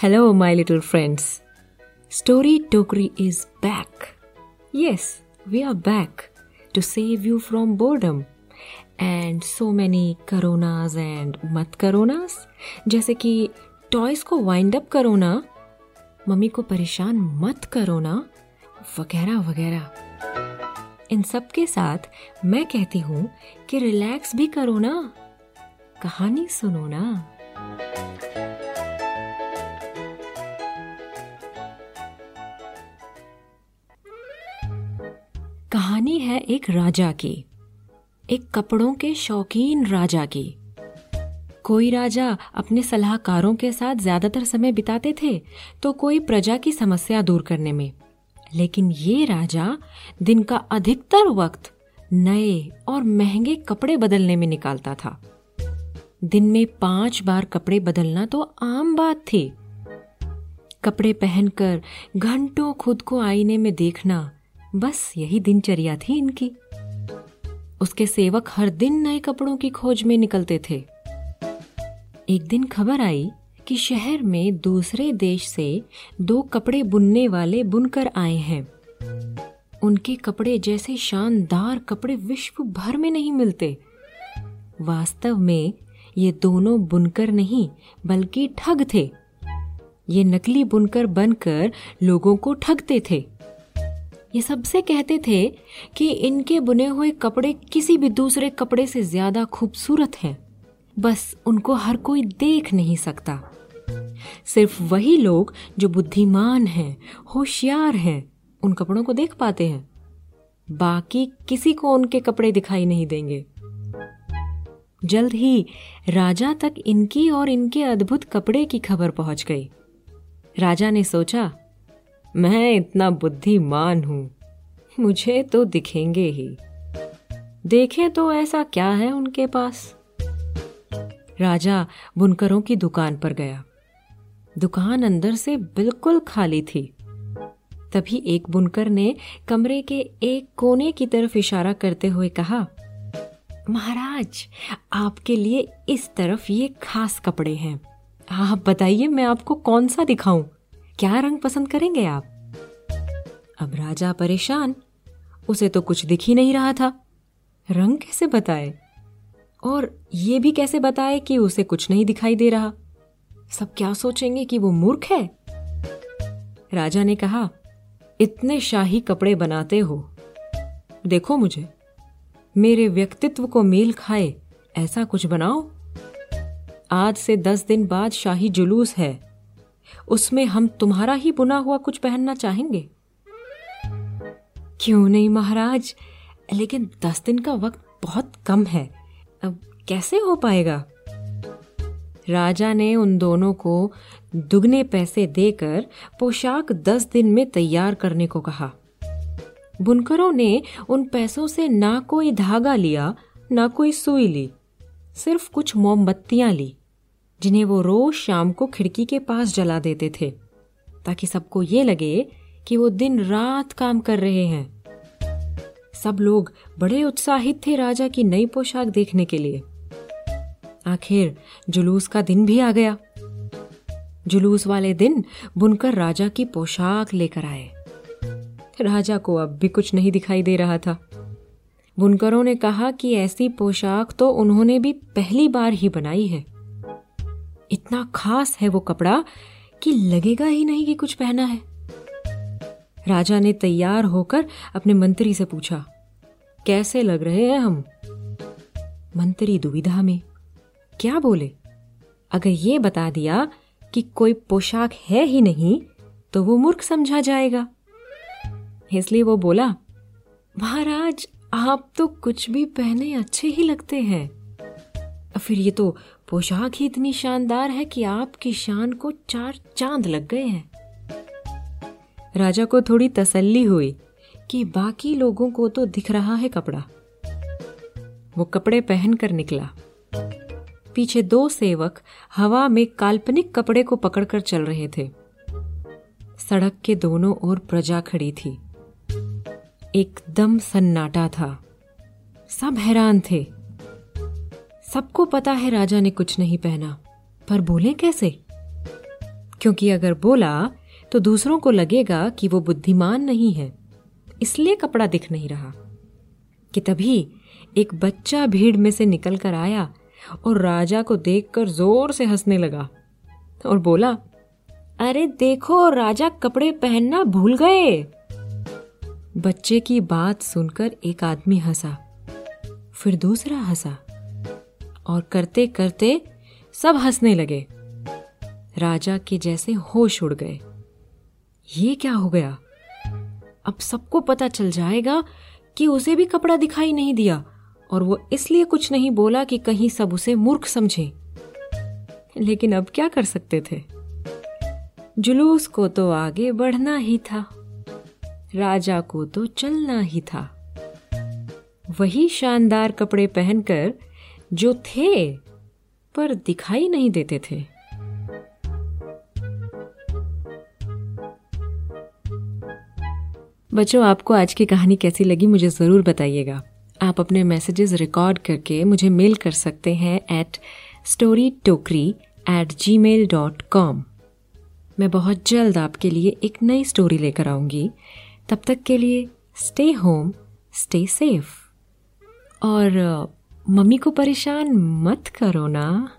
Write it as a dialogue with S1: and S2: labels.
S1: Hello, my little friends. Story Tokri is back. Yes, we are back to save you from boredom and so many coronas and मत करोनास जैसे कि toys को wind up करो ना mummy को परेशान मत करो ना वगैरह वगैरह इन सब के साथ मैं कहती हूँ कि रिलैक्स भी करो ना कहानी सुनो ना कहानी है एक राजा की, एक कपड़ों के शौकीन राजा की। कोई राजा अपने सलाहकारों के साथ ज़्यादातर समय बिताते थे तो कोई प्रजा की समस्या दूर करने में। लेकिन ये राजा दिन का अधिकतर वक्त नए और महँगे कपड़े बदलने में निकालता था। दिन में पाँच बार कपड़े बदलना तो आम बात थी। कपड़े पहनकर घंटों खुद को आईने में देखना बस यही दिनचर्या थी इनकी। उसके सेवक हर दिन नए कपड़ों की खोज में निकलते थे। एक दिन खबर आई कि शहर में दूसरे देश से दो कपड़े बुनने वाले बुनकर आए हैं। उनके कपड़े जैसे शानदार कपड़े विश्व भर में नहीं मिलते। वास्तव में ये दोनों बुनकर नहीं, बल्कि ठग थे। ये नकली बुनकर बनकर लोगों को ठगते थे। ये सबसे कहते थे कि इनके बुने हुए कपड़े किसी भी दूसरे कपड़े से ज़्यादा खूबसूरत हैं। बस उनको हर कोई देख नहीं सकता। सिर्फ़ वही लोग जो बुद्धिमान हैं, होशियार हैं, उन कपड़ों को देख पाते हैं। बाकी किसी को उनके कपड़े दिखाई नहीं देंगे। जल्द ही राजा तक इनकी और इनके अद्भुत कपड़े की खबर पहुँच गई। राजा ने सोचा मैं इतना बुद्धिमान हूँ। मुझे तो दिखेंगे ही। देखे तो ऐसा क्या है उनके पास? राजा बुनकरों की दुकान पर गया। दुकान अंदर से बिल्कुल खाली थी। तभी एक बुनकर ने कमरे के एक कोने की तरफ़ इशारा करते हुए कहा, महाराज, आपके लिए इस तरफ़ ये खास कपड़े हैं। आप बताइए मैं आपको कौन सा दिखाऊँ? क्या रंग पसंद करेंगे आप? अब राजा परेशान। उसे तो कुछ दिख ही नहीं रहा था। रंग कैसे बताए? और ये भी कैसे बताए कि उसे कुछ नहीं दिखाई दे रहा? सब क्या सोचेंगे कि वो मूर्ख है? राजा ने कहा, इतने शाही कपड़े बनाते हो। देखो मुझे। मेरे व्यक्तित्व को मेल खाए। ऐसा कुछ बनाओ। आज से दस दिन बाद शाही जुलूस है। उसमें हम तुम्हारा ही बुना हुआ कुछ पहनना चाहेंगे? क्यों नहीं, महाराज? लेकिन दस दिन का वक्त बहुत कम है। अब कैसे हो पाएगा? राजा ने उन दोनों को दुगने पैसे देकर पोशाक दस दिन में तैयार करने को कहा। बुनकरों ने उन पैसों से ना कोई धागा लिया, ना कोई सुई ली, सिर्फ़ कुछ मोमबत्तियाँ ली। जिन्हें वो रोज शाम को खिड़की के पास जला देते थे, ताकि सबको ये लगे कि वो दिन रात काम कर रहे हैं। सब लोग बड़े उत्साहित थे राजा की नई पोशाक देखने के लिए। आखिर जुलूस का दिन भी आ गया। जुलूस वाले दिन बुनकर राजा की पोशाक लेकर आए। राजा को अब भी कुछ नहीं दिखाई दे रहा था। बुनकरों ने कहा कि ऐसी पोशाक तो उन्होंने भी पहली बार ही बनाई है। इतना खास है वो कपड़ा कि लगेगा ही नहीं कि कुछ पहना है। राजा ने तैयार होकर अपने मंत्री से पूछा, कैसे लग रहे हैं हम? मंत्री दुविधा में, क्या बोले? अगर ये बता दिया कि कोई पोशाक है ही नहीं तो वो मूर्ख समझा जाएगा। इसलिए वो बोला, महाराज, आप तो कुछ भी पहने अच्छे ही लगते हैं। फिर ये तो पोशाक ही इतनी शानदार है कि आपकी शान को चार चाँद लग गए हैं। राजा को थोड़ी तसल्ली हुई कि बाकी लोगों को तो दिख रहा है कपड़ा। वो कपड़े पहनकर निकला। पीछे दो सेवक हवा में काल्पनिक कपड़े को पकड़कर चल रहे थे। सड़क के दोनों ओर प्रजा खड़ी थी। एकदम सन्नाटा था। सब हैरान थे। सबको पता है राजा ने कुछ नहीं पहना। पर बोले कैसे? क्योंकि अगर बोला तो दूसरों को लगेगा कि वो बुद्धिमान नहीं है, इसलिए कपड़ा दिख नहीं रहा। कि तभी एक बच्चा भीड़ में से निकल कर आया और राजा को देखकर ज़ोर से हंसने लगा और बोला, अरे देखो, राजा कपड़े पहनना भूल गए। बच्चे की बात सुनकर एक आदमी हंसा, फिर दूसरा हंसा। और करते करते सब हंसने लगे। राजा के जैसे होश उड़ गए। ये क्या हो गया? अब सबको पता चल जाएगा कि उसे भी कपड़ा दिखाई नहीं दिया और वो इसलिए कुछ नहीं बोला कि कहीं सब उसे मूर्ख समझे। लेकिन अब क्या कर सकते थे? जुलूस को तो आगे बढ़ना ही था। राजा को तो चलना ही था। वही शानदार कपड़े पहनकर जो थे, पर दिखाई नहीं देते थे। बच्चों, आपको आज की कहानी कैसी लगी मुझे ज़रूर बताइएगा। आप अपने मैसेजेस रिकॉर्ड करके मुझे मेल कर सकते हैं at story Tokri at Gmail dot com मैं बहुत जल्द आपके लिए एक नई स्टोरी लेकर आऊँगी। तब तक के लिए स्टे होम स्टे सेफ़ और मम्मी को परेशान मत करो ना।